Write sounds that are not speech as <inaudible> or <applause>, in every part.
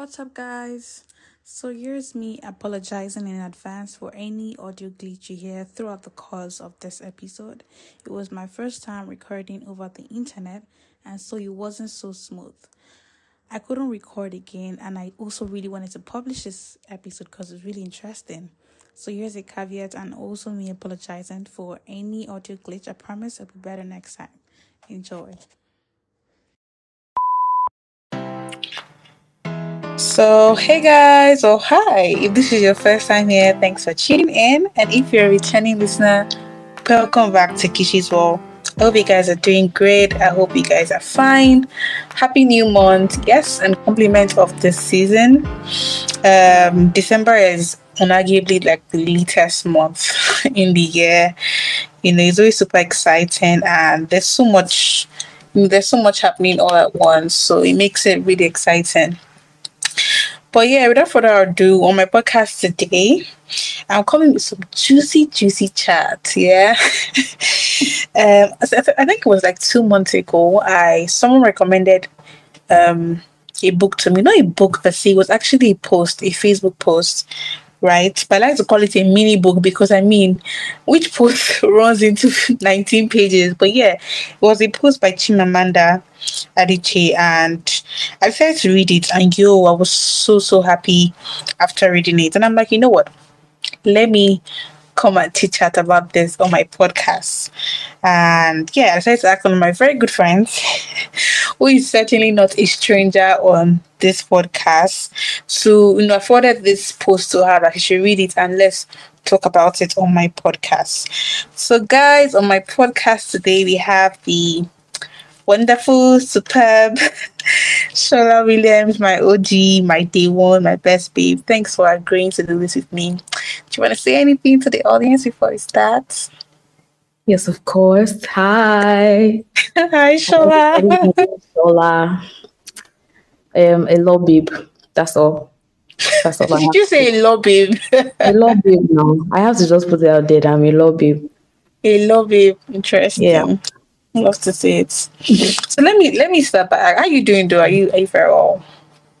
What's up, guys? So, here's me apologizing in advance for any audio glitch you hear throughout the course of this episode. It was my first time recording over the internet, and so it wasn't so smooth. I couldn't record again, and I also really wanted to publish this episode because it's really interesting. So, here's a caveat, and also me apologizing for any audio glitch. I promise it'll be better next time. Enjoy. So, hey guys, or hi. If this is your first time here, thanks for tuning in. And if you're a returning listener, welcome back to Kishi's World. I hope you guys are doing great. I hope you guys are fine. Happy new month. Yes, and compliment of this season. Um, December is unarguably like the latest month <laughs> in the year. You know, it's always super exciting and there's so much there's so much happening all at once. So it makes it really exciting. But yeah, without further ado, on my podcast today, I'm coming with some juicy, juicy chat. Yeah. <laughs> um, I think it was like two months ago. I someone recommended um a book to me. Not a book per se, it was actually a post, a Facebook post right? But I like to call it a mini book because I mean, which post <laughs> runs into <laughs> 19 pages? But yeah, it was a post by Chimamanda Adichie, and I decided to read it. And yo, I was so so happy after reading it. And I'm like, you know what? Let me come and teach chat about this on my podcast. And yeah, I decided to ask one of my very good friends, <laughs> who is certainly not a stranger on this podcast. So, you know, I forwarded this post to her that she should read it and let's talk about it on my podcast. So, guys, on my podcast today, we have the wonderful, superb <laughs> Shola Williams, my OG, my day one, my best babe. Thanks for agreeing to do this with me. Do you want to say anything to the audience before we start? Yes, of course. Hi. Hi, Shola. Shola. Um, a love babe. That's all. That's all. Did you say a love babe? a love babe. No, I have to just put it out there. I'm a love babe. A love babe. Interesting. Yeah. Love to see it. so let me let me start back. How you doing, though? Are you are you very well?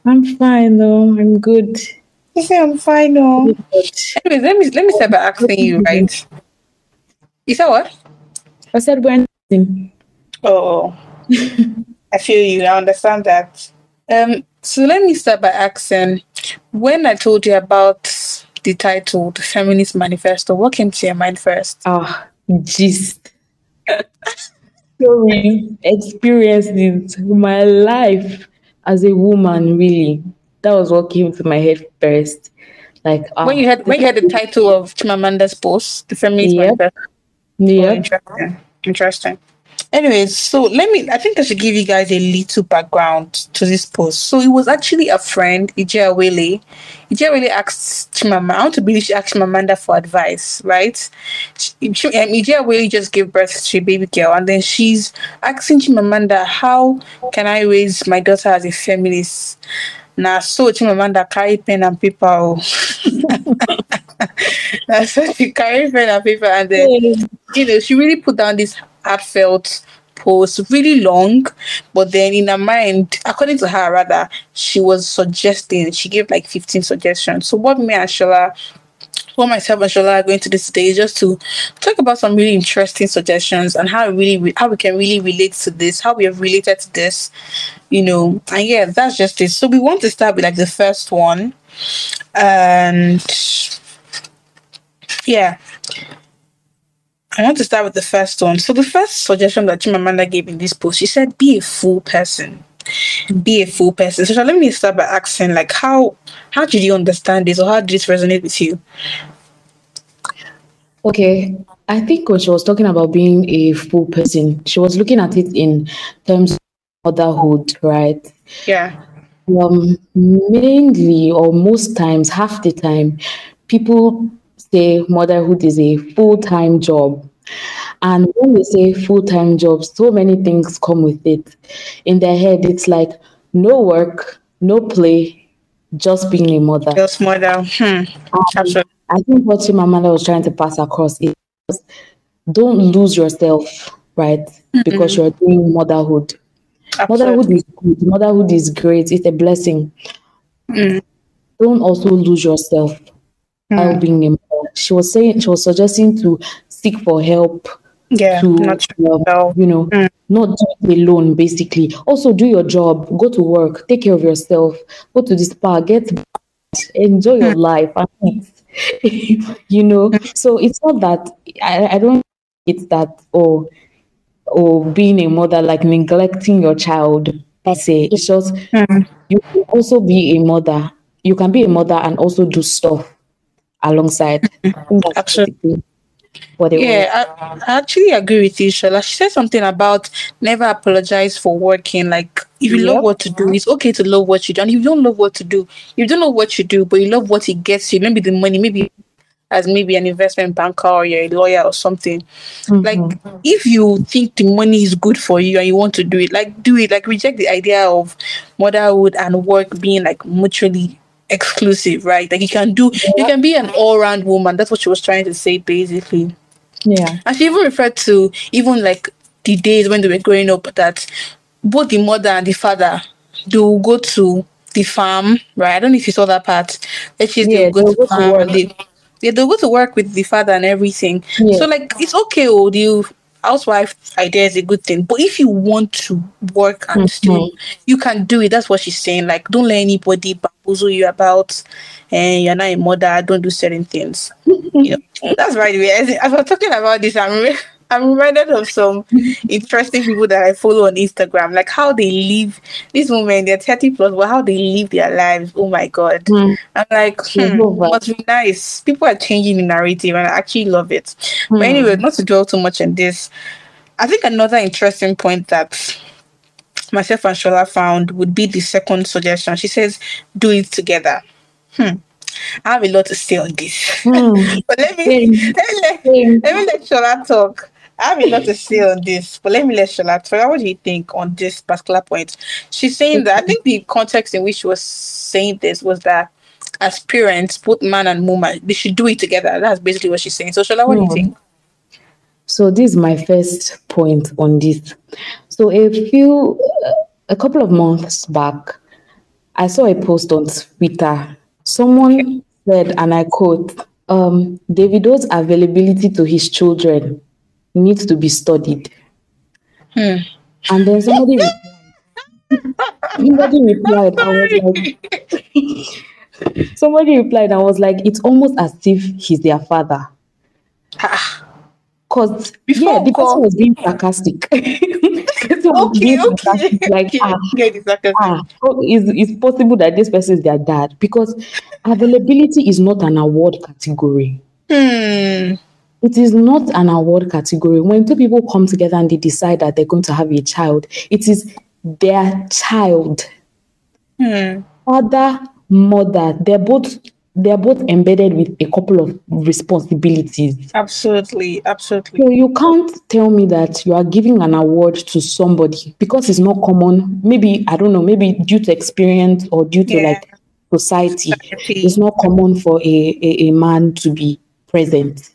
I'm fine though. I'm good. You say I'm fine though. Anyways, let me let me start by asking you, right? You said what? I said when. Oh, I feel you. I understand that. Um, so let me start by asking, when I told you about the title, the Feminist Manifesto, what came to your mind first? Oh, gist. Stories, experiences, my life as a woman, really. That was what came to my head first. Like uh, when you had when you had the title of Chimamanda's post, the Feminist yep. Manifesto. Yeah. Oh, interesting. Interesting. Anyways, so let me, I think I should give you guys a little background to this post. So it was actually a friend, Ijeawele. Ijia Wele asked Chimamanda, I want to believe she asked Chimamanda for advice, right? She, um, Ijeawele just gave birth to a baby girl and then she's asking Chimamanda, how can I raise my daughter as a feminist? Now, so Chimamanda carry pen and paper. <laughs> <laughs> So she carry pen and paper and then, you know, she really put down this heartfelt post, really long, but then in her mind, according to her, rather, she was suggesting, she gave like 15 suggestions. So, what me and Shola, what myself and Shola are going to do today is just to talk about some really interesting suggestions and how really how we can really relate to this, how we have related to this, you know. And yeah, that's just it. So, we want to start with like the first one, and yeah. I want to start with the first one. So the first suggestion that Chimamanda gave in this post, she said, "Be a full person. Be a full person." So let me start by asking, like, how how did you understand this, or how did this resonate with you? Okay, I think when she was talking about being a full person, she was looking at it in terms of motherhood, right? Yeah. Um, mainly, or most times, half the time, people say motherhood is a full-time job and when we say full-time job so many things come with it in their head it's like no work no play just being a mother just mother hmm. i think what Chimamanda was trying to pass across is don't lose yourself right mm-hmm. because you're doing motherhood Absolutely. motherhood is good motherhood is great it's a blessing Mm. don't also lose yourself while Mm. being a mother. She was saying she was suggesting to seek for help Yeah, to not um, so. you know Mm. not do it alone basically. Also do your job go to work take care of yourself go to the spa get <laughs> enjoy your life <laughs> you know? So it's not that i, I don't think it's that or or being a mother like neglecting your child per se. It's just Mm. you can also be a mother. You can be a mother and also do stuff alongside I think that's Absolutely. basically what it was. Yeah, I, I actually agree with you, Shola. She said something about never apologize for working. Like, if you love what to do, it's okay to love what you do. And if you don't love what to do, you don't know what you do, but you love what it gets you, maybe the money, maybe as maybe an investment banker or you're a lawyer or something. Like, Mhm. if you think the money is good for you and you want to do it, like, do it. Like, reject the idea of motherhood and work being like mutually exclusive, right? Like, you can do, you can be an all round woman. That's what she was trying to say, basically. yeah And she even referred to even like the days when they were growing up that both the mother and the father they will go to the farm, right? I don't know if you saw that part. Is Yeah, they'll go to go to work. they yeah, they'll go to work with the father and everything. Yeah. So like it's okay, oh, the housewife idea is a good thing. But if you want to work and mm-hmm. still you can do it, that's what she's saying. Like don't let anybody bamboozle you about and you're not a mother, don't do certain things. <laughs> you know, that's right. As, as we're talking about this, I'm <laughs> I'm reminded of some interesting people that I follow on Instagram, like how they live. These women, they're 30 plus, but how they live their lives. Oh my god! Mm. I'm like, hmm, love must be nice. People are changing the narrative, and I actually love it. But Hmm. anyway, not to dwell too much on this. I think another interesting point that myself and Shola found would be the second suggestion. She says, "Do it together." Hmm. I have a lot to say on this, Hmm. <laughs> but let me let me let me let Shola talk. I have a lot to say on <laughs> this, but let me let Shola talk. What do you think on this particular point? She's saying that I think the context in which she was saying this was that as parents, both man and woman, they should do it together. That's basically what she's saying. So, Shola, what do you Hmm. think? So this is my first point on this. So a few, a couple of months back, I saw a post on Twitter. Someone said, and I quote, um, Davido's availability to his children needs to be studied. Hmm. And then somebody replied, <laughs> somebody replied, I was like, <laughs> somebody replied, I was like, it's almost as if he's their father. Ah, Cause Before yeah, the person was being sarcastic. <laughs> The person was okay, okay. like okay. ah, Get it, sarcasm. ah, it's possible that this person is their dad? Because availability is not an award category. Hmm. It is not an award category. When two people come together and they decide that they're going to have a child, it is their child. Hmm. Father, mother, they're both they're both embedded with a couple of responsibilities. Absolutely, absolutely. So you can't tell me that you are giving an award to somebody because it's not common. Maybe I don't know. Maybe due to experience or due to Yeah. like society, Society. it's not common for a, a, a man to be present.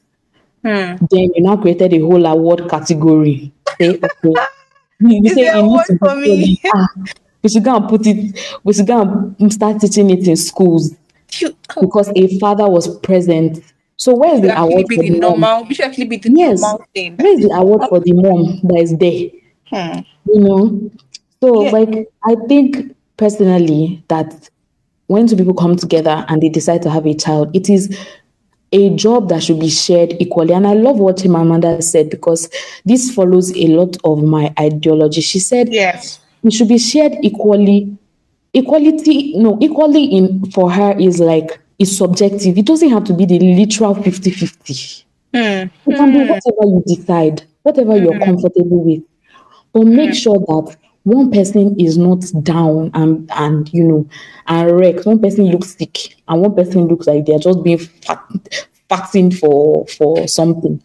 Hmm. Then you now created a whole award category. Say okay, you, you say you need to for me? <laughs> Ah, we should go and put it. We should go and start teaching it in schools oh, because a father was present. So where is the award for the the mom? It should actually be the Yes. normal thing. Where is the award for the mom that is there? Hmm. you know so Yeah. like i think personally that when two people come together and they decide to have a child it is a job that should be shared equally. And i love what Chimamanda said because this follows a lot of my ideology. She said Yes. it should be shared equally. Equality no equally in for her is like is subjective. It doesn't have to be the literal 50 50 Hmm. it can be hmm. whatever you decide, whatever you're hmm. comfortable with. But make hmm. sure that one person is not down and and you know and wrecked. One person looks sick and one person looks like they're just being fat, fasting for for something.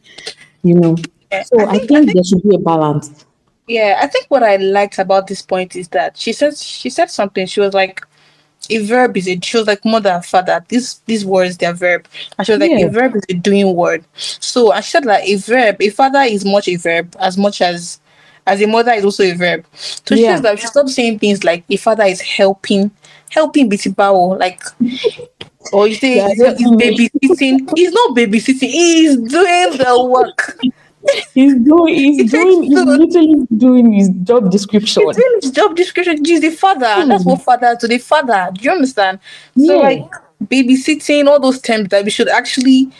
You know. Yeah, So I I think- I think- there should be a balance. Yeah, I think what I liked about this point is that she says she said something. She was like, a verb is a she was like mother and father. These these words they're verb. And she was like, Yeah. a verb is a doing word. So i said like a verb, a father is much a verb as much as as a mother is also a verb. So she Yeah. says that we should stop saying things like a father is helping helping Bitibawo, like or you say Yeah, he's, babysitting. He's not babysitting, he's doing the work. He's doing he's doing he's literally doing his job description. He's doing his job description. He's the father. Hmm. That's what father to the father. Do you understand? So Yeah. like babysitting, all those terms that we should actually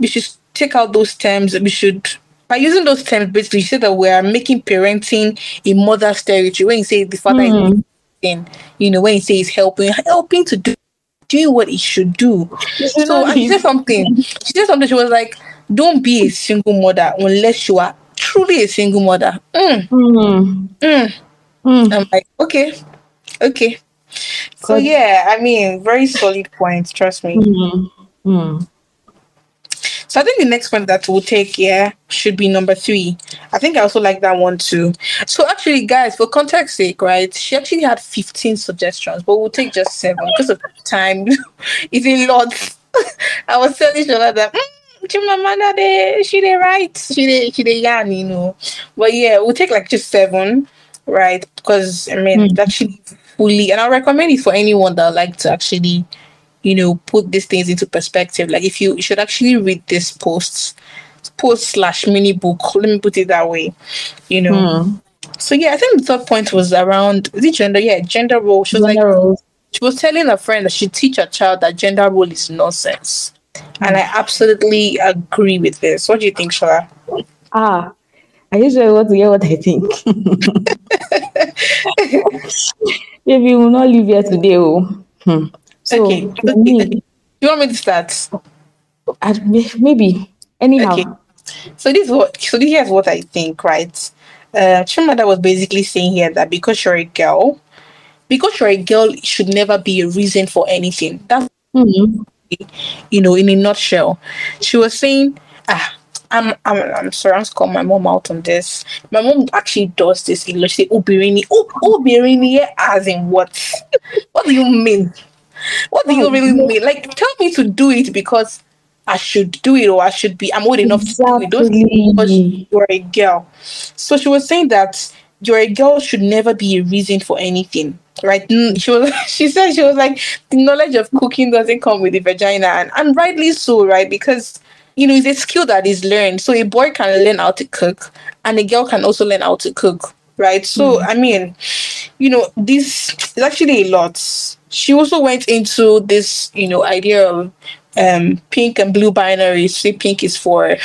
we should take out those terms. That we should by using those terms basically you say that we are making parenting a mother's territory. When you say the father is Mm. you know, when you say he's helping, helping to do doing what he should do. So she said something. She said something. She was like, "Don't be a single mother unless you are truly a single mother." Mm, Mm, mm. mm. I'm like, okay, okay. So yeah, I mean, very solid points. Trust me. So I think the next one that we'll take, yeah, should be number three. I think I also like that one too. So actually, guys, for context sake, right, she actually had 15 suggestions, but we'll take just seven because of time. <laughs> it's a lot. <laughs> I was telling Shola that mm, Chimamanda, they she they right, she they she they yarn, you know. But yeah, we'll take like just seven, right? Because I mean, Mm. it's actually fully, and I recommend it for anyone that like to actually you know, put these things into perspective. Like if you, you should actually read this post, post slash mini book. Let me put it that way. You know. Mm. So yeah, I think the third point was around the gender. Yeah, gender role. She was like roles. she was telling a friend that she teach her child that gender role is nonsense. And I absolutely agree with this. What do you think, Shola? Ah, are you sure you want to hear what I think? <laughs> <laughs> Maybe we will not leave here today. Oh. Hmm. So, Okay, okay. me, <laughs> you want me to start? Maybe anyhow. Okay. So this what so this here's what I think, right? Uh Chimada was basically saying here that because you're a girl, because you're a girl, it should never be a reason for anything. That's Mhm. you know, in a nutshell. She was saying, ah, I'm I'm I'm sorry, I'm calling my mom out on this. My mom actually does this lot. She say, Obirini, Obirini, as in what? <laughs> What do you mean? What do you really mean? Like tell me to do it because I should do it or I should be I'm old enough to do it. Don't because you're a girl. So she was saying that you're a girl should never be a reason for anything. Right? Mm, She was <laughs> she said she was like the knowledge of cooking doesn't come with the vagina and, and rightly so, right? Because you know, it's a skill that is learned. So a boy can learn how to cook and a girl can also learn how to cook. Right. So I mean, you know, this is actually a lot. She also went into this, you know, idea of um pink and blue binary. Say pink is for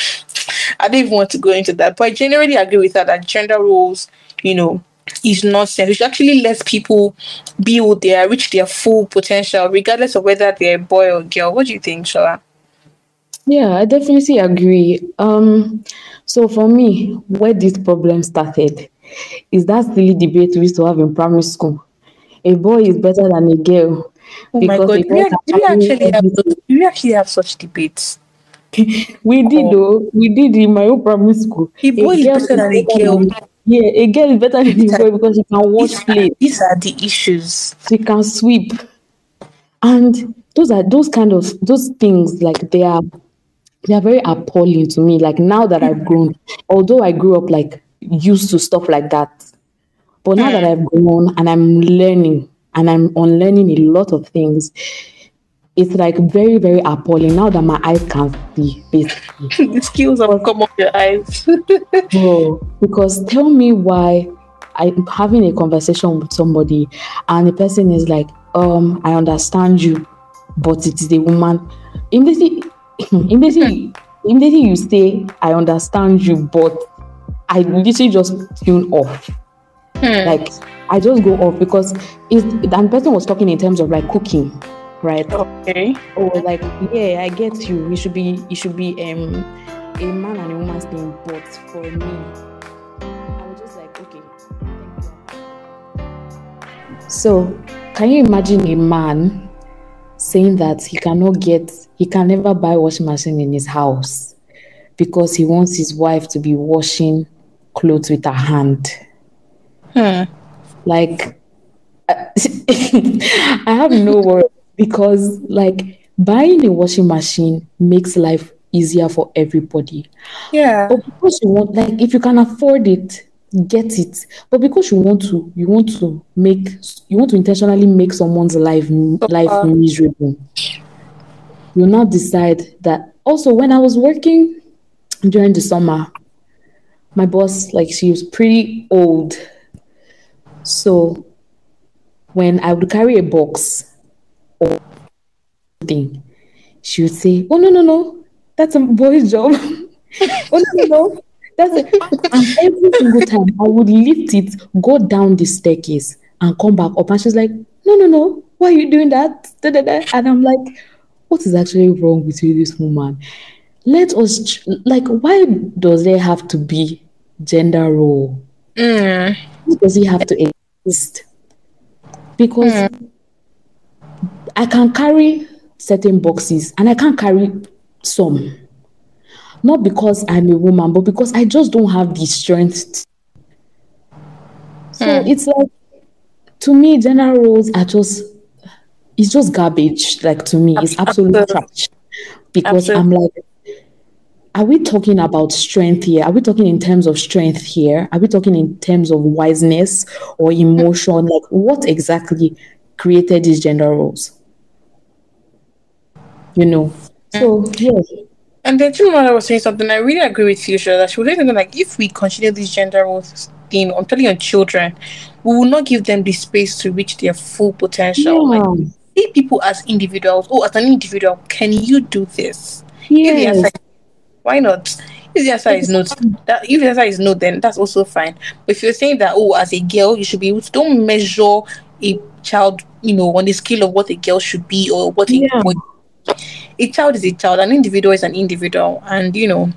I don't even want to go into that, but I generally agree with her that gender roles, you know, is nonsense. Should actually lets people they are, reach their full potential, regardless of whether they're a boy or girl. What do you think, Shola? Yeah, I definitely agree. Um, so for me, where this problem started is that silly debate we used to have in primary school. A boy is better than a girl. Oh my because god, do we, boy ac- can do actually have those, do we actually have such debates? <laughs> We did Oh. though. We did in my own primary school. A boy is better than a girl. yeah, a girl is better than a boy because she can wash These are, plates, these are the issues. she can sweep, and those are those kind of those things. Like they are, they are very appalling to me. Like now that I've grown, although I grew up like used to stuff like that, but now that I've grown and I'm learning and I'm unlearning a lot of things, it's like very very appalling now that my eyes can see basically. <laughs> the skills have come off your eyes. <laughs> Bro, because tell me why I'm having a conversation with somebody and the person is like, um, I understand you, but it is a woman. Immediately, immediately, immediately you say, I understand you, but I literally just tune off. Hmm. Like I just go off because it's and person was talking in terms of like cooking, right? okay. Oh, like yeah, I get you. You should be, you should be um a man and a woman's thing, but for me, I was just like, okay. So, can you imagine a man saying that he cannot get, he can never buy washing machine in his house because he wants his wife to be washing clothes with her hand? Like, uh, <laughs> I have no words because, like, buying a washing machine makes life easier for everybody. Yeah. But because you want, like, if you can afford it, get it. But because you want to, you want to make, you want to intentionally make someone's life life uh-huh. miserable. You now decide that. Also, when I was working during the summer, my boss, like, she was pretty old. So when I would carry a box or thing, she would say, "Oh no, no, no, that's a boy's job." <laughs> oh no, no, no. That's it. And every single time I would lift it, go down the staircase, and come back up. And she's like, No, no, no. Why are you doing that? Da, da, da. And I'm like, What is actually wrong with you, this woman? Let us, like, why does there have to be gender role? Mm. Does it have to exist? Because mm. I can carry certain boxes and I can't carry some not because I'm a woman, but because I just don't have the strength. So mm. it's like, to me, gender roles are just, it's just garbage. Like to me, it's absolute Absolutely. trash. Because Absolutely. I'm like, are we talking about strength here? Are we talking in terms of strength here? Are we talking in terms of wiseness or emotion? Mm-hmm. Like, what exactly created these gender roles? You know, mm. so yeah, and then too, I was saying something. I really agree with you, That She was saying something like, if we continue this gender roles thing, I'm telling on children, we will not give them the space to reach their full potential. Yeah. Like, see people as individuals. Oh, as an individual, can you do this? Yes. Why not? If the answer is no, that if the answer is no, then that's also fine. But if you're saying that, oh, as a girl, you should be able to don't measure a child, you know, on the scale of what a girl should be or what a yeah. boy a child is a child, an individual is an individual, and you know,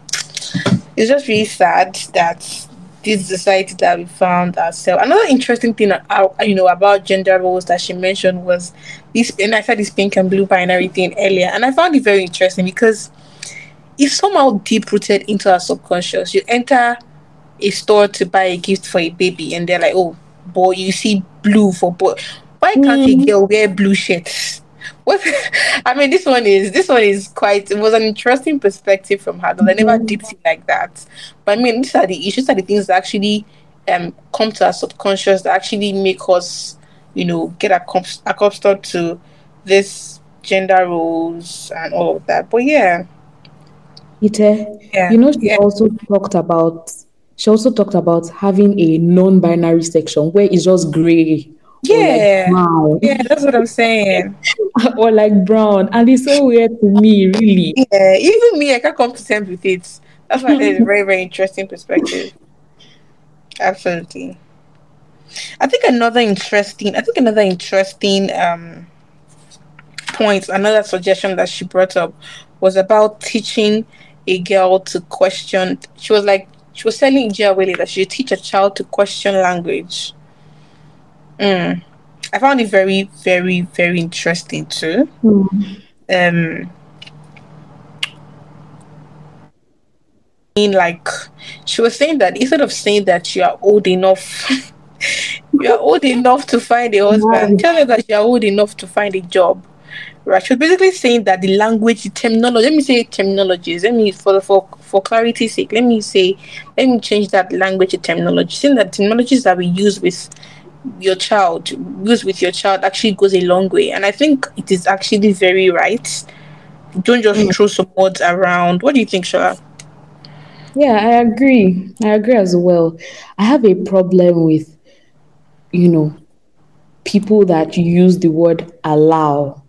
it's just really sad that this society that we found ourselves. Another interesting thing, uh, you know, about gender roles that she mentioned was this, and I said this pink and blue binary thing earlier, and I found it very interesting because it's somehow deep rooted into our subconscious. You enter a store to buy a gift for a baby, and they're like, "Oh, boy, you see blue for boy. Why can't mm. a girl wear blue shirts?" what <laughs> I mean, this one is this one is quite. It was an interesting perspective from her because I never mm-hmm. dipped it like that. But I mean, these are the issues, are the things that actually um come to our subconscious that actually make us, you know, get accustomed to this gender roles and all of that. But yeah, Ite, yeah, you know, she yeah. also talked about. She also talked about having a non-binary section where it's just gray yeah. Like yeah, that's what I'm saying. <laughs> or like brown. And it's so weird to me, really. Yeah, even me, I can't come to terms with it. That's why it's a <laughs> very, very interesting perspective. Absolutely. I think another interesting I think another interesting um point, another suggestion that she brought up was about teaching a girl to question she was like she was telling Ijeawele that she should teach a child to question language. Mm. I found it very, very, very interesting too. Mm. Um, like she was saying that instead of saying that you are old enough, <laughs> you are old enough to find a husband, tell her that you are old enough to find a job. Right. She was basically saying that the language, the terminology, let me say terminologies. Let me for for for clarity's sake, let me say let me change that language to terminology. Saying that terminologies that we use with your child use with your child actually goes a long way and i think it is actually very right don't just mm. throw some words around what do you think Shola? yeah i agree i agree as well i have a problem with you know people that use the word allow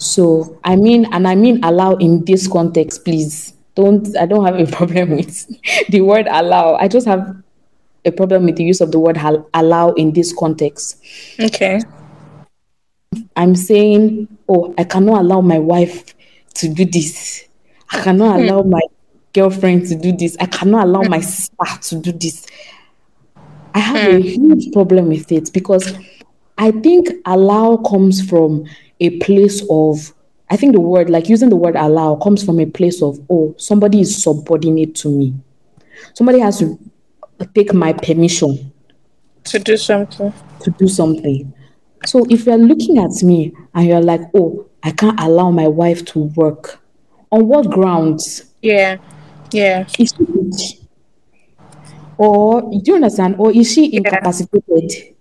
so i mean and i mean allow in this context please don't i don't have a <laughs> problem with the word allow i just have a problem with the use of the word allow in this context. Okay. I'm saying, oh, I cannot allow my wife to do this. I cannot hmm. allow my girlfriend to do this. I cannot allow my sister to do this. I have a hmm. huge problem with it because I think allow comes from a place of, I think the word, like using the word allow, comes from a place of, oh, somebody is subordinate to me. Somebody has to take my permission to do something. To do something. So if you're looking at me and you're like, oh, I can't allow my wife to work, on what grounds? Yeah, yeah. Or do you understand? Or is she incapacitated?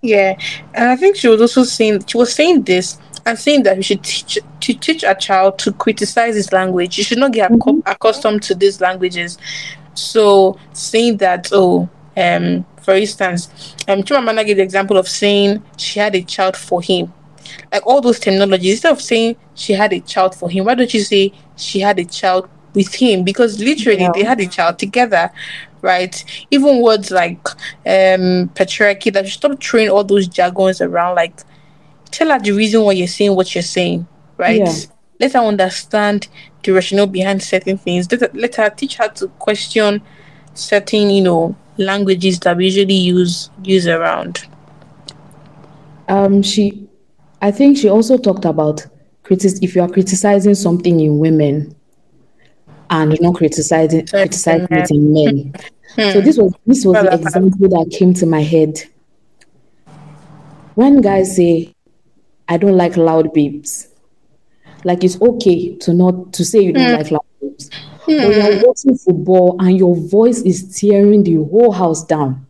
Yeah, and I think she was also saying she was saying this and saying that we should teach to teach a child to criticize his language. You should not get mm-hmm. accustomed to these languages. So saying that, oh, um, for instance, um, Chimamanda gave the example of saying she had a child for him. Like all those terminologies, instead of saying she had a child for him, why don't you say she had a child with him? Because literally yeah. they had a child together, right? Even words like um patriarchy, that you stop throwing all those jargons around, like tell her the reason why you're saying what you're saying, right? Yeah. Let her understand the rationale behind certain things. Let her, let her teach her to question certain, you know, languages that we usually use use around. Um, she, I think she also talked about critic. If you are criticizing something in women, and not criticizing criticizing it in men. Hmm. So this was this was the example that came to my head. When guys say I don't like loud babes. Like it's okay to not to say you don't mm. like loud babes. Mm. But you're watching football and your voice is tearing the whole house down.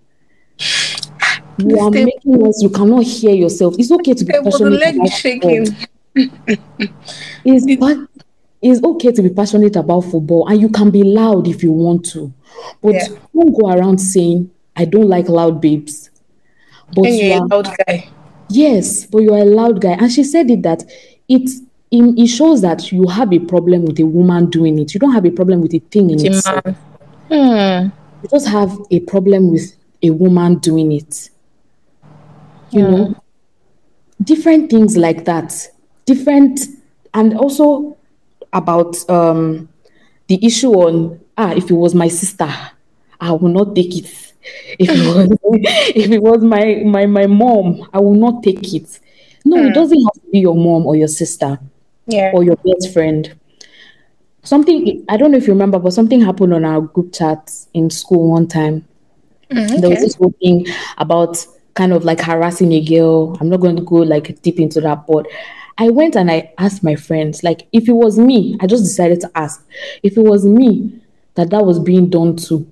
You are making us you cannot hear yourself. It's okay to be passionate. About shaking. it's, but it's okay to be passionate about football and you can be loud if you want to. But yeah. don't go around saying I don't like loud babes. But and you're you are, a loud guy Yes, but you're a loud guy. And she said it that it it shows that you have a problem with a woman doing it. You don't have a problem with a thing in itself. Hmm. You just have a problem with a woman doing it. You hmm. know, different things like that. Different, and also about um the issue on ah, if it was my sister, I will not take it if it was <laughs> if it was my my my mom, I will not take it. No, mm. it hmm. doesn't have to be your mom or your sister, yeah, or your best friend. Something I don't know if you remember, but something happened on our group chat in school one time. Mm, okay. There was this whole thing about kind of like harassing a girl. I'm not going to go like deep into that, but I went and I asked my friends, like, if it was me, I just decided to ask if it was me that that was being done to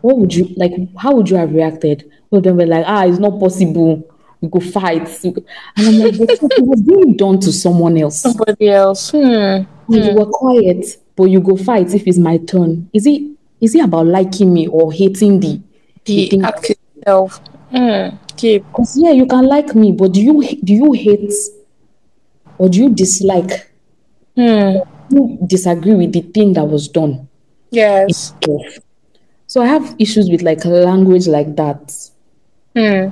what would you like? How would you have reacted? Well, then we're like, ah, it's not possible. We go fight. And I'm like, it was being done to someone else. Somebody else. Hmm. And you hmm. were quiet, but you go fight if it's my turn. Is it is it about liking me or hating the the, the act itself? Hmm. Because yeah, you can like me, but do you do you hate or do you dislike? Hmm. You disagree with the thing that was done. Yes. So I have issues with like language like that. Hmm.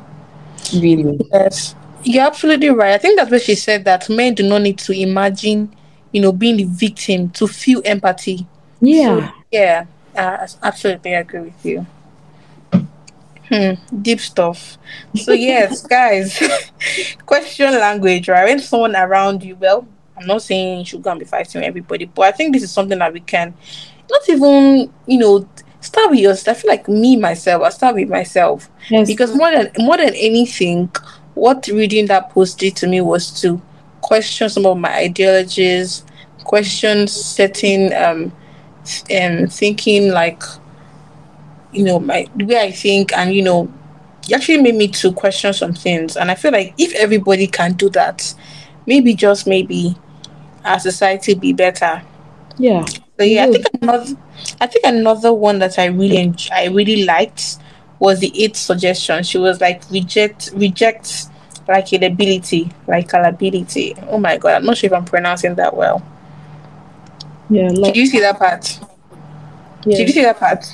Really? Yes. You're absolutely right. I think that's where she said that men do not need to imagine, you know, being the victim to feel empathy. Yeah. So, yeah. I absolutely agree with you. Hmm, deep stuff. So <laughs> yes, guys, <laughs> question language, right? When someone around you, well, I'm not saying you should go and be fighting everybody, but I think this is something that we can not even, you know, start with yourself. I feel like me myself. I start with myself yes. because more than more than anything, what reading that post did to me was to question some of my ideologies, question certain um, um thinking like you know my the way I think, and you know, it actually made me to question some things. And I feel like if everybody can do that, maybe just maybe our society be better. Yeah. So yeah, I think another, I think another one that I really enjoy, I really liked was the eighth suggestion. She was like reject reject likability, like ability. Oh my god, I'm not sure if I'm pronouncing that well. Yeah, like, did you see that part? Yes. Did you see that part?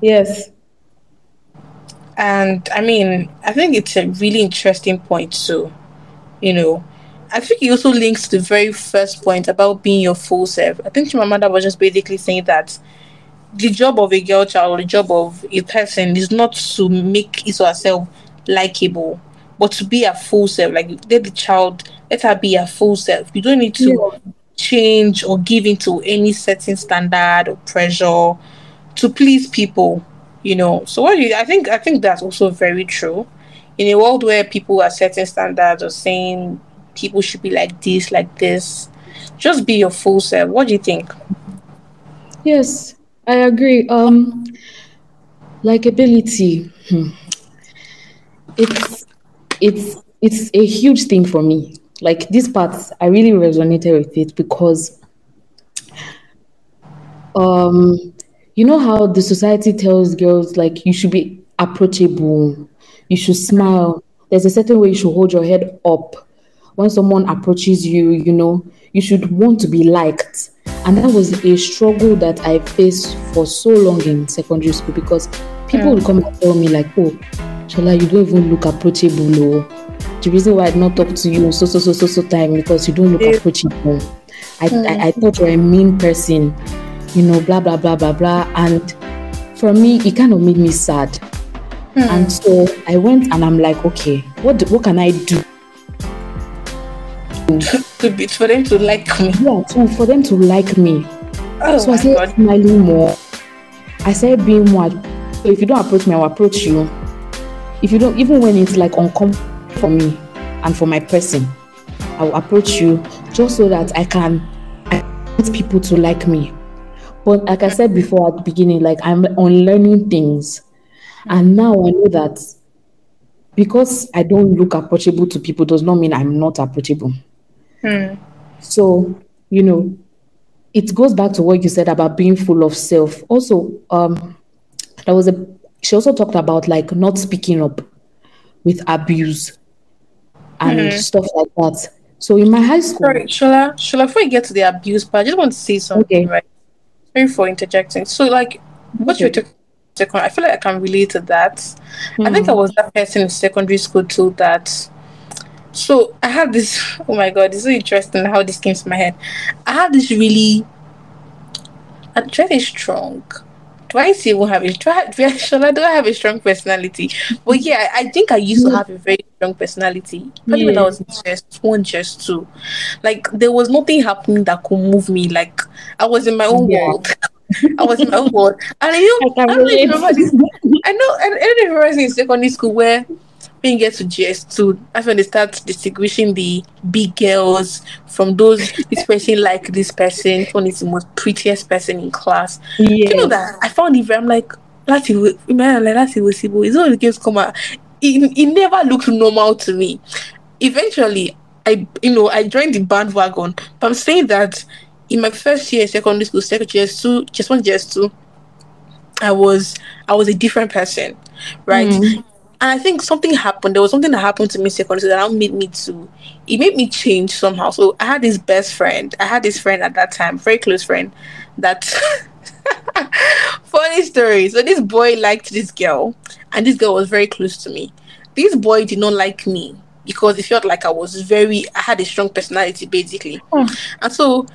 Yes. And I mean, I think it's a really interesting point too. You know, I think it also links to the very first point about being your full self. I think my mother was just basically saying that the job of a girl child or the job of a person is not to make his or herself likable, but to be a full self. Like let the child, let her be a full self. You don't need to yeah. change or give into any certain standard or pressure to please people. You know. So what you I think I think that's also very true. In a world where people are setting standards or saying people should be like this, like this. Just be your full self. What do you think? Yes, I agree. Um, Likability. Hmm. It's it's it's a huge thing for me. Like this part, I really resonated with it because um you know how the society tells girls like you should be approachable, you should smile. There's a certain way you should hold your head up when someone approaches you, you know, you should want to be liked. And that was a struggle that I faced for so long in secondary school because people would mm. come and tell me, like, oh, Shola, you don't even look approachable. Oh. The reason why I did not talk to you so, so, so, so, so time because you don't look approachable. I, I, mm. I thought you're a mean person, you know, blah, blah, blah, blah, blah. And for me, it kind of made me sad. Mm. And so I went and I'm like, okay, what do, what can I do? <laughs> to be for them to like me. Yeah, to, for them to like me. Oh So I said god. smiling more. I said being more. So if you don't approach me, I'll approach you. If you don't, even when it's like uncomfortable for me and for my person, I will approach you just so that I can I want people to like me. But like I said before at the beginning, like I'm unlearning things, and now I know that because I don't look approachable to people does not mean I'm not approachable. So, you know, it goes back to what you said about being full of self. Also, um, there was a she also talked about like not speaking up with abuse and stuff like that. So in my high school, Sorry, Shola, Shola, before you get to the abuse part, I just want to say something, Okay. right? Sorry for interjecting. So, like, what you're talking second, I feel like I can relate to that. I think I was that person in secondary school too that. So I had this. <laughs> Oh my god, it's so interesting how this came to my head. I had this really. I'm trying to strong. Do I even have a do I, do I, <laughs> do I have a strong personality? But yeah, I, I think I used to have a very strong personality. Probably when I was in just one, just two. Like there was nothing happening that could move me. Like I was in my own Yeah. world. I was in my own world. And <laughs> you know, I I don't know if you remember this. I know I don't if you remember in secondary school where when you get to JSS2, that's when they start distinguishing the big girls from those <laughs> this person like this person, this one is the most prettiest person in class. yeah, You know that I found it very I'm like that's it man like that's it was it's all the games come out. It, it never looked normal to me. Eventually I you know I joined the bandwagon. But I'm saying that in my first year in secondary school, second JSS two, just one JSS two, I was I was a different person. Right. Mm. And I think something happened. There was something that happened to me secondary that made me to it made me change somehow. So I had this best friend. I had this friend at that time, very close friend, that <laughs> funny story. So this boy liked this girl, and this girl was very close to me. This boy did not like me because he felt like I was very I had a strong personality basically. Hmm. And so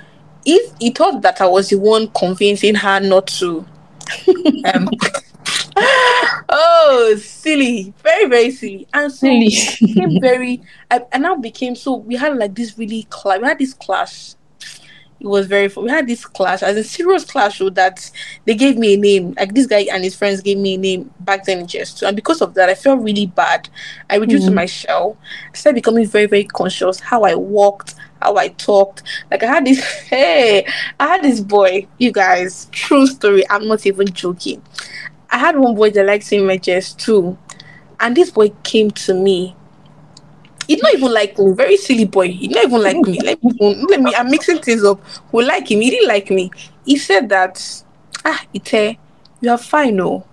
if he thought that I was the one convincing her not to <laughs> um <laughs> oh silly. Very very silly. And so Silly. very I, I now became so we had like this really clash we had this clash. It was very fun. we had this clash as a serious clash so that they gave me a name. Like this guy and his friends gave me a name back then in just and because of that i felt really bad. I reduced Mhm. my shell. I started becoming very very conscious. How i walked how i talked. Like i had this <laughs> hey i had this boy. You guys true story. I'm not even joking I had one boy that likes chest too. And this boy came to me. He not even like me. Very silly boy. He not even like me. Let me, let me I'm mixing things up. Who like him? He didn't like me. He said that ah Ite, you are fine, no.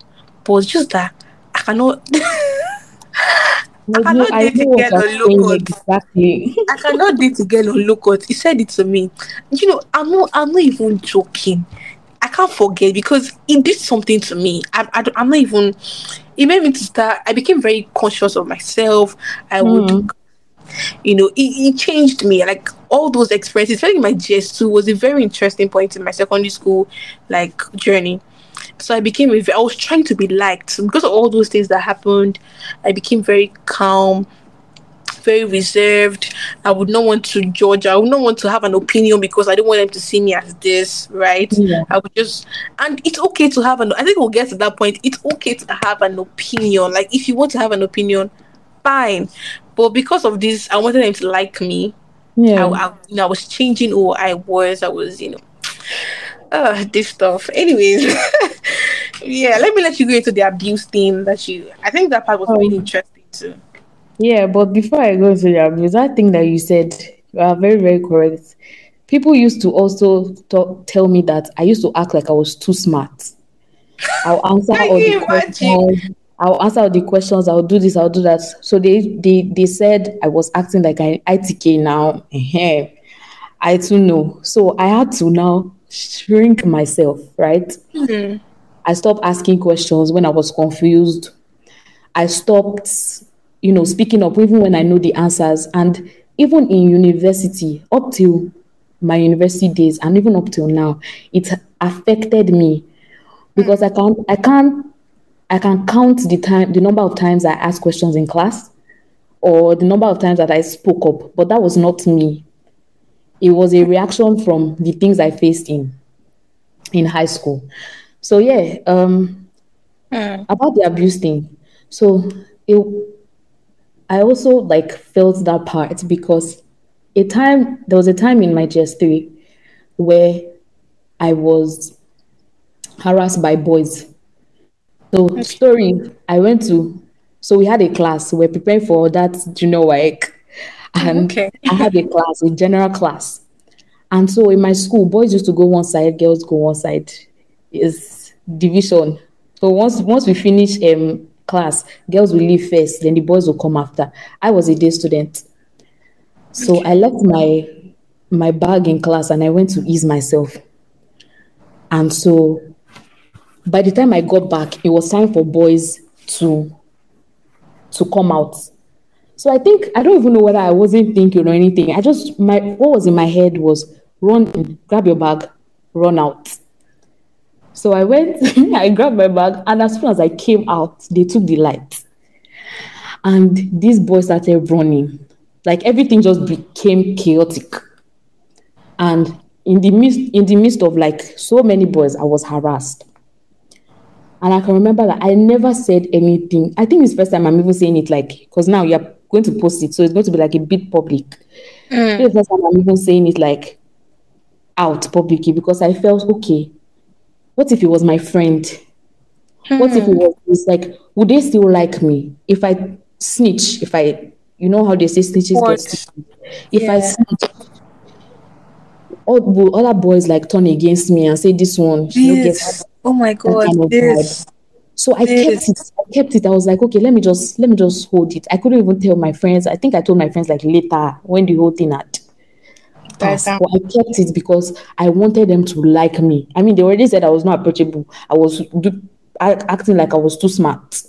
But it's just that I cannot <laughs> I cannot I date a girl on low cut. exactly. I cannot date a girl on low cut. He said it to me. You know, I'm not I'm not even joking. I can't forget because it did something to me. I, I, I'm not even. It made me to start. I became very conscious of myself. I would, Mm. you know, it, it changed me. Like all those experiences, especially my JSS2 was a very interesting point in my secondary school like journey. So I became. I was trying to be liked because of all those things that happened. I became very calm very reserved. I would not want to judge. I would not want to have an opinion because I don't want them to see me as this, right? Yeah. I would just, and it's okay to have an. I think we'll get to that point. It's okay to have an opinion. Like if you want to have an opinion, fine. But because of this, I wanted them to like me. Yeah. I, I, you know, I was changing who I was. I was, you know, uh, this stuff. Anyways, <laughs> yeah, let me let you go into the abuse thing that you. I think that part was really Um, interesting too. Yeah, but before I go to the abuse, that thing that you said, you are very, very correct. People used to also talk, tell me that I used to act like I was too smart. I'll answer all the questions. I'll answer all the questions. I'll do this. I'll do that. So they they they said I was acting like an ITK now. I too know. So I had to now shrink myself. Right. I stopped asking questions when I was confused. I stopped, you know, speaking up even when I know the answers. And even in university, up till my university days, and even up till now, it affected me because I can't, I can't, I can count the time, the number of times I asked questions in class, or the number of times that I spoke up. But that was not me. It was a reaction from the things I faced in in high school. So yeah, um, about the abuse thing. So it, I also like felt that part because a time there was a time in my JSS3 where I was harassed by boys. So story, I went to so we had a class, we we're preparing for that junior work, and Okay. I had a class, a general class. And so in my school, boys used to go one side, girls go one side. Is division. So once once we finish um class, girls will leave first, then the boys will come after. I was a day student. So I left my my bag in class and I went to ease myself. And so by the time I got back, it was time for boys to to come out. So I think I don't even know whether I wasn't thinking or anything. I just my what was in my head was run in, grab your bag, run out. So I went, <laughs> I grabbed my bag, and as soon as I came out, they took the light. And these boys started running. Like everything just became chaotic. And in the midst, in the midst of like so many boys, I was harassed. And I can remember that I never said anything. I think it's the first time I'm even saying it like because now you're going to post it, so it's going to be like a bit public. Mm. This is the first time I'm even saying it like out publicly because I felt okay. What if it was my friend? What if it hmm. was this? Like, would they still like me if I snitch? If I, you know how they say snitches get stitches. If I Yeah. snitch, all other boys like turn against me and say this one she no get This. Oh my that kind god. of This. so I kept it. I kept it. I was like, okay, let me just let me just hold it. I couldn't even tell my friends. I think I told my friends like later when the whole thing had But I kept it because I wanted them to like me. I mean, they already said I was not approachable. I was do, act- acting like I was too smart.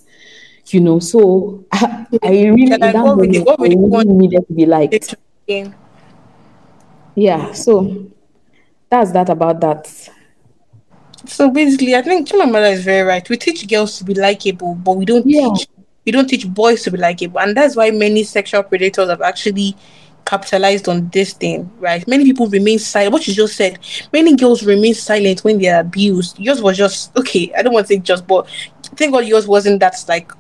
You know, so <laughs> I, I really in like, what moment, what I would you really want needed to be liked. Yeah, so that's that about that. So basically, I think Chimamanda is very right. We teach girls to be likable, but we don't Yeah. teach we don't teach boys to be likable, and that's why many sexual predators have actually capitalized on this thing, right? Many people remain silent. What you just said, many girls remain silent when they're abused. Yours was just okay. I don't want to say just, but thank God yours wasn't that like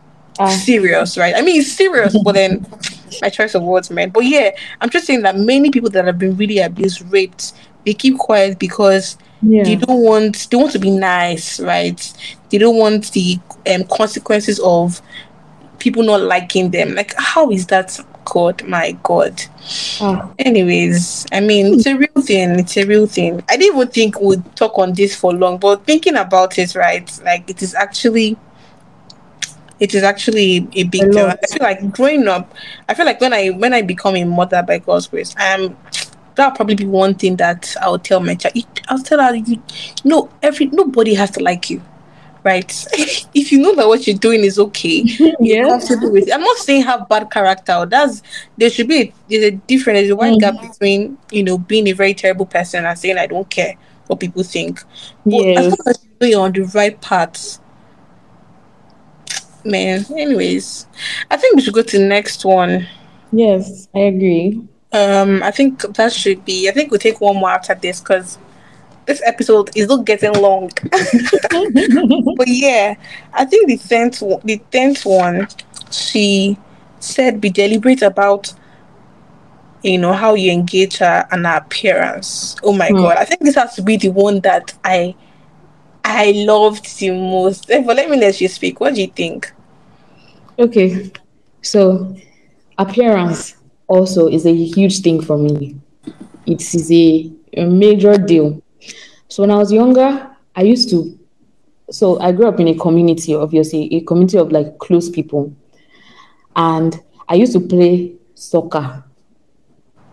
Ah. serious, right? I mean, it's serious, but then <laughs> my choice of words, man. But yeah, I'm just saying that many people that have been really abused, raped, they keep quiet because Yeah. they don't want they want to be nice, right? They don't want the um, consequences of people not liking them. Like, how is that? God, my God. Ah. Anyways, I mean, it's a real thing. It's a real thing. I didn't even think we'd talk on this for long, but thinking about it, right? Like, it is actually, it is actually a big deal. I feel like growing up, I feel like when I when I become a mother by God's grace, um, that'll probably be one thing that I'll tell my child. I'll tell her, you, know, every nobody has to like you. Right, <laughs> if you know that what you're doing is okay, <laughs> Yeah. comfortable with it. I'm not saying have bad character. That's there should be a, there's a difference. There's a wide gap between you know being a very terrible person and saying I don't care what people think. But as long as you know you're on the right path, man. Anyways, I think we should go to the next one. Yes, I agree. Um, I think that should be. I think we'll take one more after this because this episode is not getting long. <laughs> but yeah, I think the tenth, the tenth one, she said, "Be deliberate about, you know, how you engage her and her appearance." Oh my Hmm. god, I think this has to be the one that I, I loved the most. Therefore, let me let you speak. What do you think? Okay, so appearance also is a huge thing for me. It is a, a major deal. So when I was younger, I used to. So I grew up in a community, obviously, a community of like close people, and I used to play soccer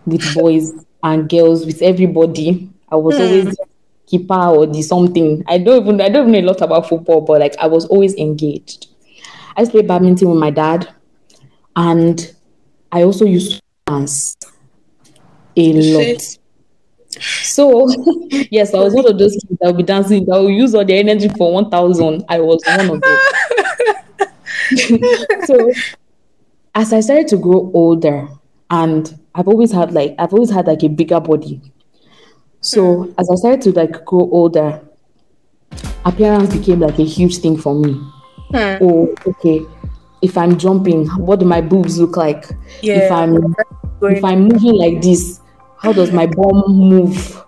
with boys and girls, with everybody. I was mm. always keeper or the something. I don't even I don't even know a lot about football, but like I was always engaged. I used to play badminton with my dad, and I also used to dance a lot. So <laughs> yes, I was one of those kids that would be dancing that would use all the energy for one thousand. I was one of them. <laughs> so as I started to grow older, and I've always had like I've always had like a bigger body. So hmm. as I started to like grow older, appearance became like a huge thing for me. Hmm. Oh, okay. If I'm jumping, what do my boobs look like? Yeah. If I'm if I'm moving like this, how does my bum move?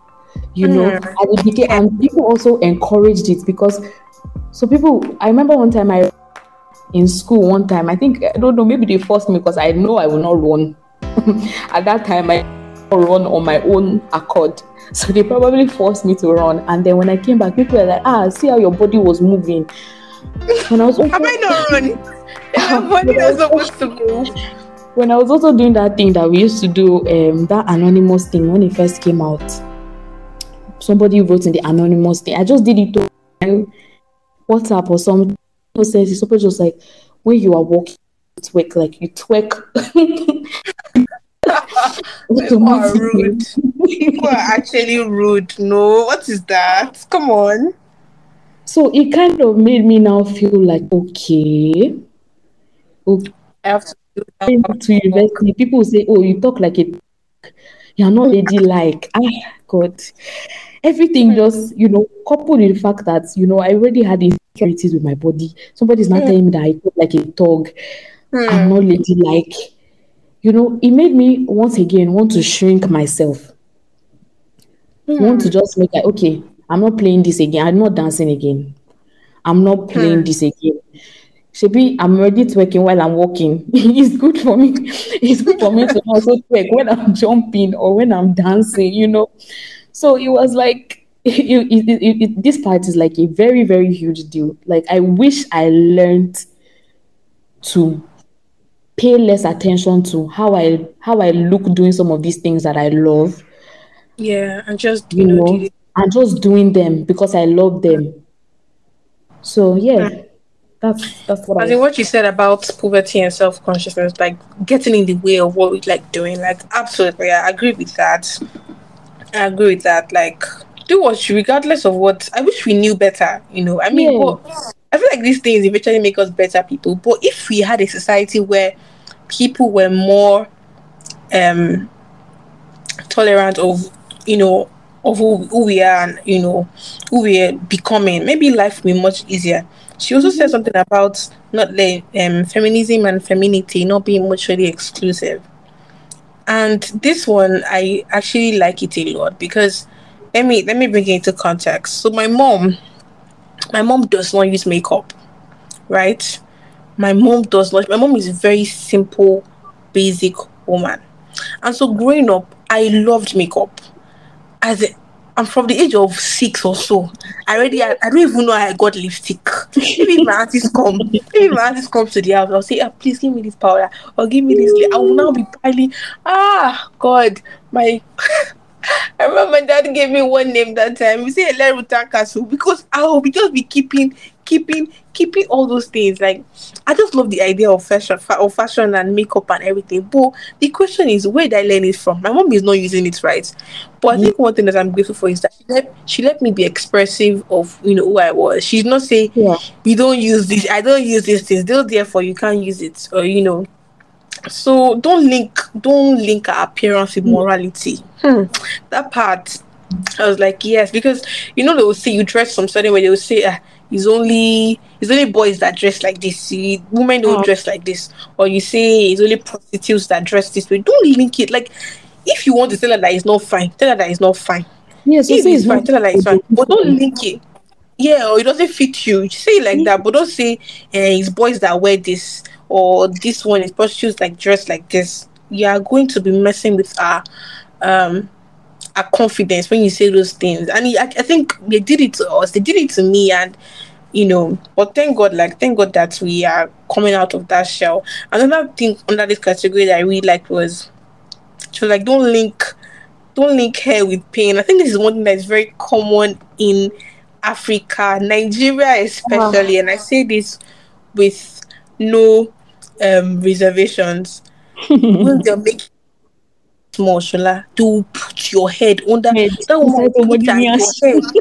You know, hmm. and it became and people also encouraged it because so people I remember one time I in school one time, I think I don't know, maybe they forced me because I know I will not run. <laughs> At that time I run on my own accord. So they probably forced me to run. And then when I came back, people were like, ah, see how your body was moving. <laughs> When I was also, Am I not running? My body was supposed to move. When I was also doing that thing that we used to do, um, that anonymous thing when it first came out, somebody wrote in the anonymous thing. I just did it to WhatsApp or something. Says somebody just like when you are walking, twerk like you twerk. <laughs> People are rude. People are actually rude. No, what is that? Come on. So it kind of made me now feel like okay. okay. I have to to university. People say, Oh, you talk like a you're not lady like. Ah God. Everything hmm. just, you know, coupled with the fact that, you know, I already had insecurities with my body. Somebody's not mm. telling me that I look like a dog. Mm. I'm not lady like you know, it made me once again want to shrink myself. Mm. Want to just make like, okay, I'm not playing this again. I'm not dancing again. I'm not playing mm. this again. Maybe I'm ready to working while I'm walking. <laughs> it's good for me. It's good for me to also work when I'm jumping or when I'm dancing, you know. So it was like <laughs> it, it, it, this part is like a very, very huge deal. Like I wish I learned to pay less attention to how I how I look doing some of these things that I love. Yeah, and just you, you know, know and just doing them because I love them. So yeah. That's that's what I, think what you said about poverty and self consciousness, like getting in the way of what we like doing, like absolutely, I agree with that. I agree with that. Like do what you, regardless of what. I wish we knew better. You know, I mean, yeah. I feel like these things eventually make us better people. But if we had a society where people were more um tolerant of you know of who, who we are and you know who we are becoming maybe life will be much easier she also said something about not the um, feminism and femininity not being mutually exclusive and this one i actually like it a lot because let me let me bring it into context so my mom my mom does not use makeup right my mom does not. My mom is a very simple, basic woman. And so growing up, I loved makeup. As a, I'm from the age of six or so. I already, I, I don't even know I got lipstick. Maybe my aunties come, maybe my aunties come to the house, I'll say, ah, please give me this powder or give me this. I will now be piling. Ah, God, my. <laughs> I remember my dad gave me one name that time. He said Leruta Castle because I will be just be keeping, keeping, keeping all those things. Like I just love the idea of fashion, of fashion and makeup and everything. But the question is, where did I learn it from? My mom is not using it right. But I think one thing that I'm grateful for is that she let, she let me be expressive of you know who I was. She's not saying yeah. you don't use this. I don't use these things. They're therefore you can't use it, or you know so don't link don't link our appearance with morality hmm. that part i was like yes because you know they will say you dress some certain way they will say uh, it's only it's only boys that dress like this. See, women don't oh. dress like this. Or you say it's only prostitutes that dress this way. Don't link it. Like if you want to tell her that it's not fine tell her that it's not fine. Yes if it's fine tell her that it's fine. But don't link it. Yeah, or it doesn't fit you. You say it like that, but don't say eh, it's boys that wear this. Or this one is prostitutes like dress like this. You are going to be messing with our um our confidence when you say those things. And I, I think they did it to us. They did it to me, and you know. But thank God, like thank God that we are coming out of that shell. Another thing under this category that I really liked was to like don't link don't link hair with pain. I think this is one thing that is very common in Africa, Nigeria especially, and I say this with no um reservations. <laughs> when they're making small shola, to put your head under Head. that woman put somebody her in else. your head. <laughs>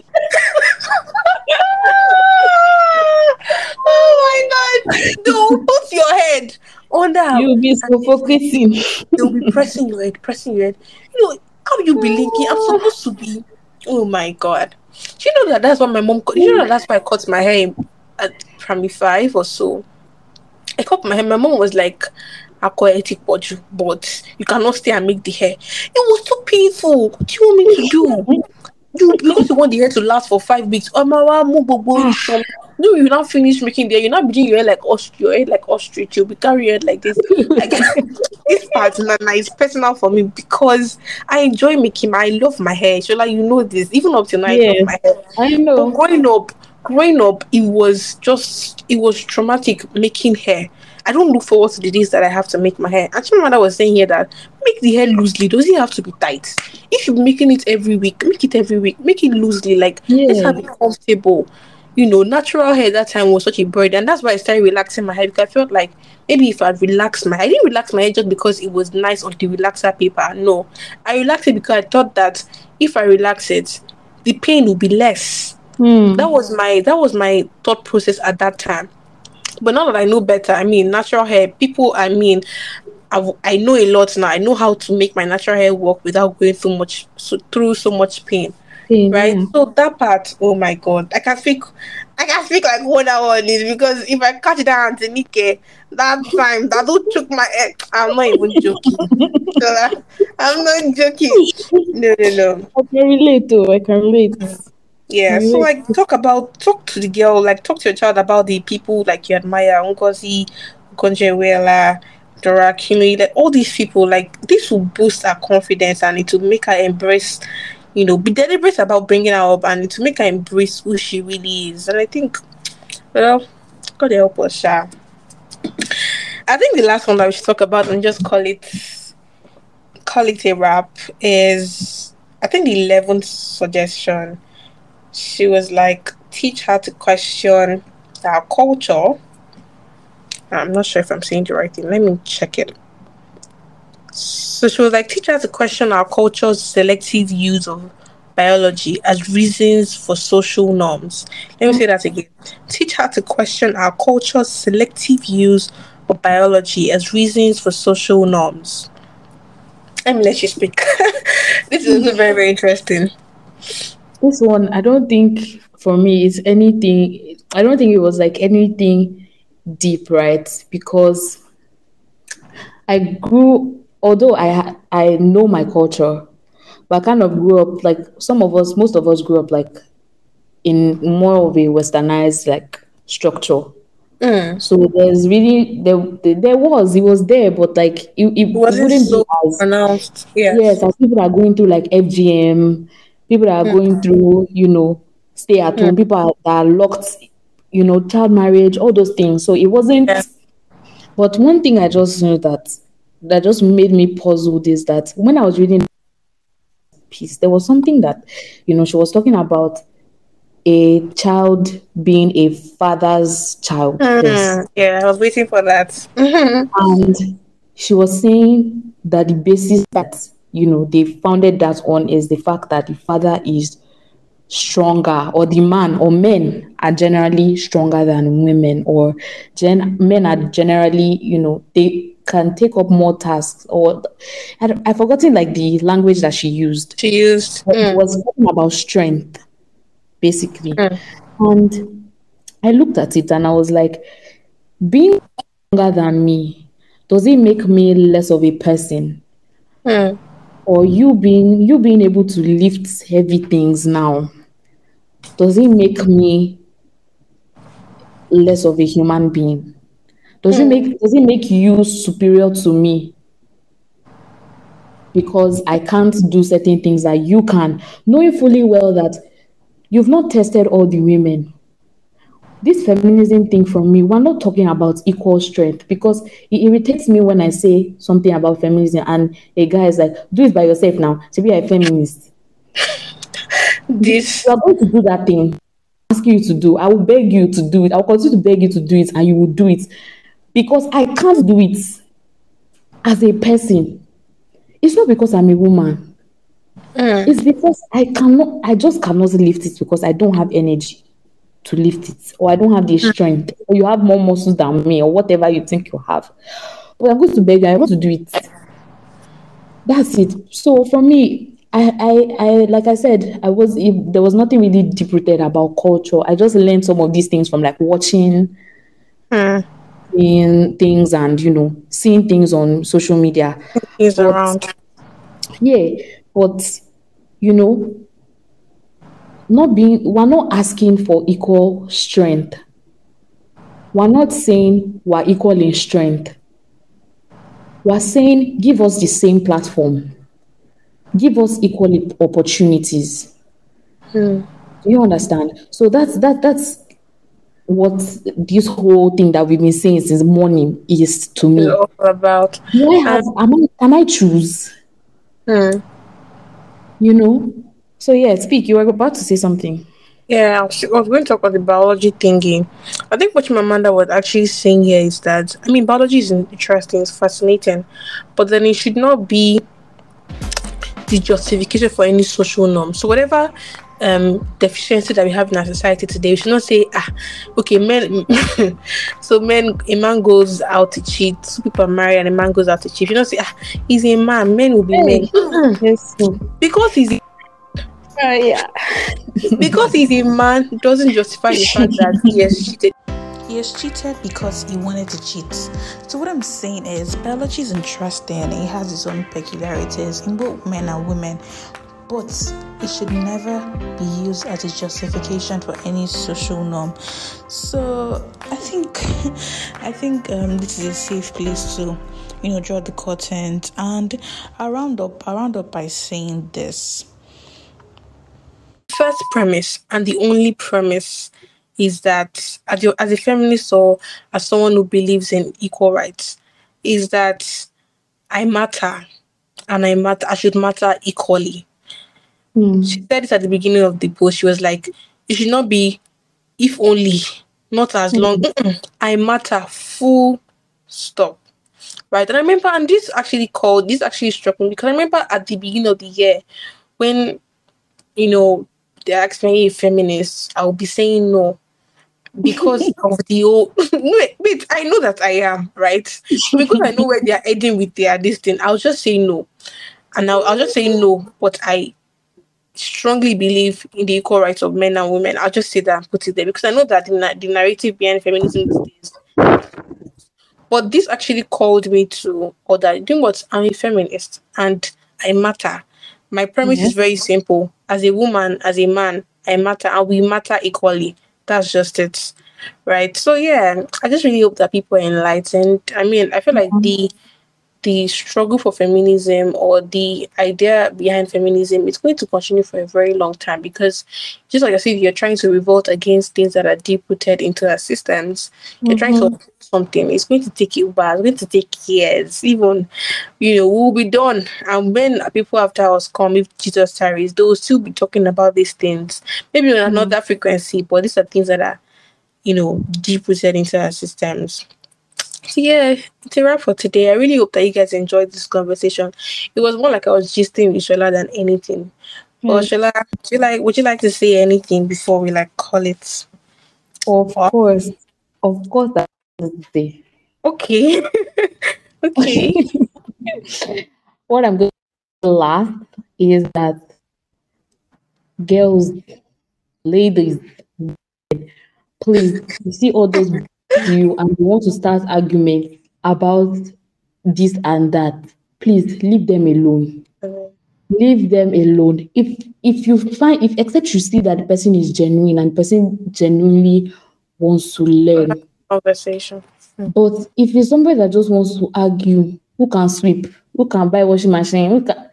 oh my god! They'll put your head under You'll be suffocating. You'll be pressing your head, pressing your head. You know, how you be linking? I'm supposed to be. Oh my god! Do you know that that's what my mom? You know that that's why I cut my hair at primary five or so. I cut my hair. My mom was like, "Aquatic you, but you cannot stay and make the hair." It was too painful. What do you want me to do? You because you want the hair to last for five weeks. Oh my god, move, move, move, some- No, you're not finish making the hair. You're not doing your hair like ostrich. Your hair like ostrich. You'll be carrying like this. Like <laughs> this part na, na, is personal for me because I enjoy making my I love my hair. So like you know this. Even up till now, I love my hair. I But know. growing up, growing up, it was just it was traumatic making hair. I don't look forward to the days that I have to make my hair. Actually, my mother was saying here that make the hair loosely. Does it have to be tight? If you're making it every week, make it every week. Make it loosely. Like let's have it comfortable. You know, natural hair that time was such a burden, and that's why I started relaxing my hair because I felt like maybe if I'd relaxed my, I didn't relax my hair just because it was nice on the relaxer paper. No, I relaxed it because I thought that if I relax it, the pain will be less Hmm. that was my that was my thought process at that time but now that i know better i mean natural hair people i mean I, I know a lot now i know how to make my natural hair work without going through much so, through so much pain Pain, right yeah. so that part oh my god i can speak i can speak like one hour on this because if i catch that Antinike, that time that will choke my head i'm not even joking <laughs> so i'm not joking no no no I can relate to. I can relate. Yeah, so like talk about talk to the girl, like talk to your child about the people like you admire, Ngozi, Okonjo-Iweala, Dora Kimmy, like all these people, like this will boost her confidence and it will make her embrace, you know, be deliberate about bringing her up and it will make her embrace who she really is. And I think, well, God help us, Sha. I think the last one that we should talk about and just call it call it a wrap is I think the eleventh suggestion she was like teach her to question our culture. I'm not sure if i'm saying the right thing. Let me check it. So she was like teach her to question our culture's selective use of biology as reasons for social norms. Let me say that again. Teach her to question our culture's selective use of biology as reasons for social norms. Let me let you speak. <laughs> This is very very interesting This one, I don't think for me it's anything. I don't think it was like anything deep, right? Because I grew, although I I know my culture, but I kind of grew up like some of us, most of us grew up like in more of a westernized like structure. Mm. So there's really there there, was it was there, but like it, it, It wasn't wouldn't so be as pronounced. Yes. Yes, as people are going through like FGM, people are going through, you know, stay at home, people are, that are locked, you know, child marriage, all those things. So it wasn't. But one thing I just knew that that just made me puzzled is that when I was reading piece, there was something that, you know, she was talking about a child being a father's child. Mm, yeah, I was waiting for that. And she was saying that the basis that you know they founded that on is the fact that the father is stronger or the man or men are generally stronger than women or gen- men are generally you know they can take up more tasks or I, i've forgotten like the language that she used She used. but it Mm, was talking about strength basically Mm. and I looked at it and I was like being stronger than me does it make me less of a person mm, or you being you being able to lift heavy things now does it make me less of a human being? Does it Hmm. make does it make you superior to me? Because I can't do certain things that you can, knowing fully well that you've not tested all the women. This feminism thing from me, we're not talking about equal strength because it irritates me when I say something about feminism and a guy is like, do it by yourself now. To be a feminist. This You are going to do that thing. I'm you to do. I will beg you to do it. I'll continue to beg you to do it, and you will do it. Because I can't do it as a person. It's not because I'm a woman. Mm. It's because I cannot, I just cannot lift it because I don't have energy to lift it, or I don't have the strength, or you have more muscles than me, or whatever you think you have. But I'm going to beg you, I want to do it. That's it. So for me, I, I, I, like I said, I was if there was nothing really deep rooted about culture. I just learned some of these things from like watching Mm. seeing things and you know seeing things on social media. But- around. Yeah, but you know, not being we're not asking for equal strength. We're not saying we're equal in strength. We're saying give us the same platform. Give us equal opportunities. Hmm. Do you understand? So that's that that's what this whole thing that we've been saying since morning is to me. All about. I have am I can I choose? Hmm. You know? So yeah, speak. You were about to say something. Yeah, I was, I was going to talk about the biology thingy. I think what Amanda was actually saying here is that I mean biology is interesting, it's fascinating, but then it should not be the justification for any social norm. So whatever um deficiency that we have in our society today, we should not say ah okay men <laughs> so men a man goes out to cheat, two people are married and a man goes out to cheat. You not say ah he's a man, men will be men. Yes. Because he's a yeah. <laughs> because he's a man doesn't justify the fact that he has cheated. He has cheated because he wanted to cheat. So what I'm saying is biology is interesting. It has its own peculiarities in both men and women, but it should never be used as a justification for any social norm. So I think <laughs> I think um, this is a safe place to you know draw the curtains and I round up I round up by saying this first premise and the only premise is that as, your, as a feminist or as someone who believes in equal rights is that i matter and i matter i should matter equally Hmm. she said it at the beginning of the post she was like it should not be if only not as long Mm-mm. i matter full stop right and i remember and this actually called this actually struck me because i remember at the beginning of the year when you know they asked me if feminist i will be saying no. Because <laughs> of the old wait, <laughs> wait i know that i am right? Because i know where they are heading with their this thing i'll just say no. And I'll, I'll just say no but i strongly believe in the equal rights of men and women. I'll just say that and put it there because i know that the, na- the narrative behind feminism these days. But this actually called me to order doing what? I'm a feminist and i matter my premise is mm-hmm. very simple. As a woman as a man i matter and we matter equally. That's just it right? So yeah i just really hope that people are enlightened. I mean i feel like mm-hmm. the the struggle for feminism or the idea behind feminism is going to continue for a very long time because just like I said, you're trying to revolt against things that are deep rooted into our systems. You're trying to mm-hmm. do something. It's going to take you back. It's going to take years. Even, you know, we'll be done. And when people after us come, if Jesus tarries, they will still be talking about these things. Maybe on mm-hmm. another frequency, but these are things that are, you know, deep rooted into our systems. So yeah, a wrap for today. I really hope that you guys enjoyed this conversation. It was more like I was gisting with Shola than anything. But hmm. Shola, would you like would you like to say anything before we like call it? Of course. Of course that is the Okay. <laughs> okay. <laughs> what I'm going to laugh is that girls, ladies, please, you see all those you and you want to start arguments about this and that. Please leave them alone. leave them alone. If if you find if except you see that the person is genuine and person genuinely wants to learn. Conversation. But if it's somebody that just wants to argue, who can sweep, who can buy washing machine, who can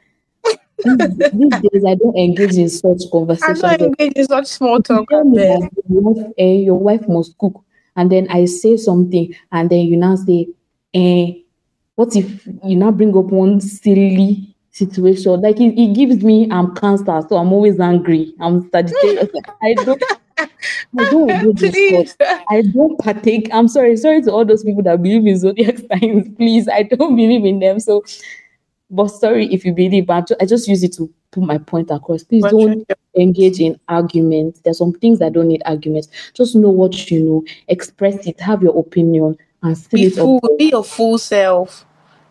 <laughs> these days I don't engage in such conversations. I don't engage in such small talk. Tell me your wife, eh, your wife must cook, and then I say something, and then you now say, eh, what if you now bring up one silly situation? Like it, it gives me I'm cancer, so I'm always angry. I'm Sagittarius. I don't I don't Please. such. I don't partake. I'm sorry, sorry to all those people that believe in zodiac <laughs> signs. Please, I don't believe in them. So but sorry if you believe, but I just use it to put my point across. Please don't engage in arguments. There's some things that don't need arguments. Just know what you know, express it, have your opinion, and Be it full, be your full self.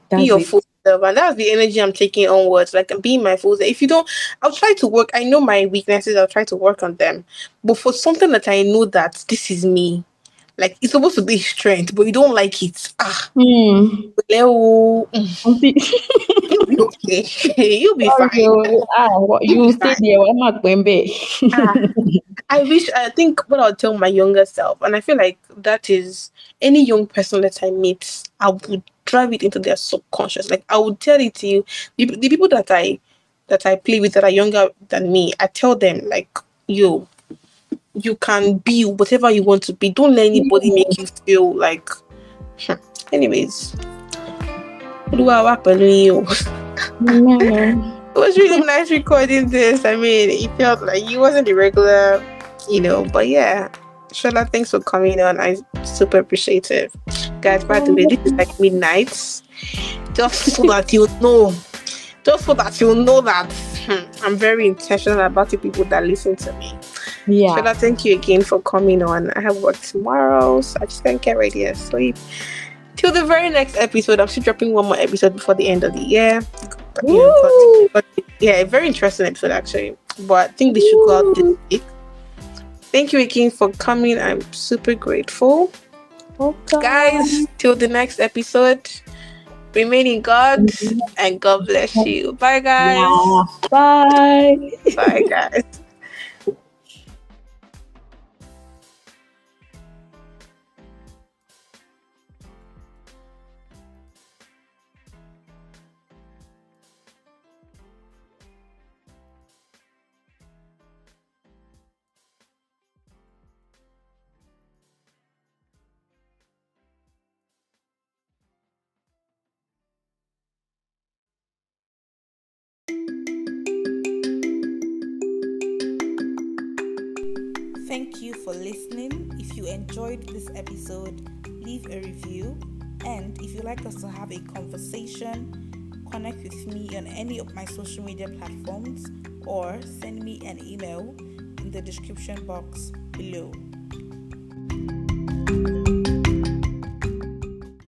That's be your it. full self. And that's the energy I'm taking onwards. Like be my full self. If you don't, I'll try to work. I know my weaknesses, I'll try to work on them. But for something that I know that this is me, like it's supposed to be strength, but you don't like it. Ah. Mm, Something- You'll <laughs> be okay. <laughs> You'll be fine. oh, ah, what- you stay there. I'm not going back. Ah, I wish I think what I'll tell my younger self, and I feel like that is any young person that I meet, I would drive it into their subconscious. Like I would tell it to you, the, the people that I that I play with that are younger than me, I tell them like, yo, you can be whatever you want to be. Don't let anybody make you feel like. Anyways, Olúwa wà pẹ̀lú it was really nice recording this. I mean, it felt like it wasn't a regular, you know, but yeah. Shola, thanks for coming on. I super appreciate it. Guys, by the way, this is like midnight. Just so that you know. Just so that you know that hmm, I'm very intentional about the people that listen to me. yeah. Shola, thank you again for coming on. I have work tomorrow, so I just can't get ready and sleep. Till the very next episode, I'm still dropping one more episode before the end of the year. But, you know, but- but- yeah, a very interesting episode actually. But I think this should go out this week. Thank you again for coming. I'm super grateful. Okay. Guys, till the next episode, remain in God and God bless you. Bye, guys. Yeah. Bye. Bye, guys. you for listening. If you enjoyed this episode, leave a review. And if you'd like us to have a conversation, connect with me on any of my social media platforms or send me an email in the description box below.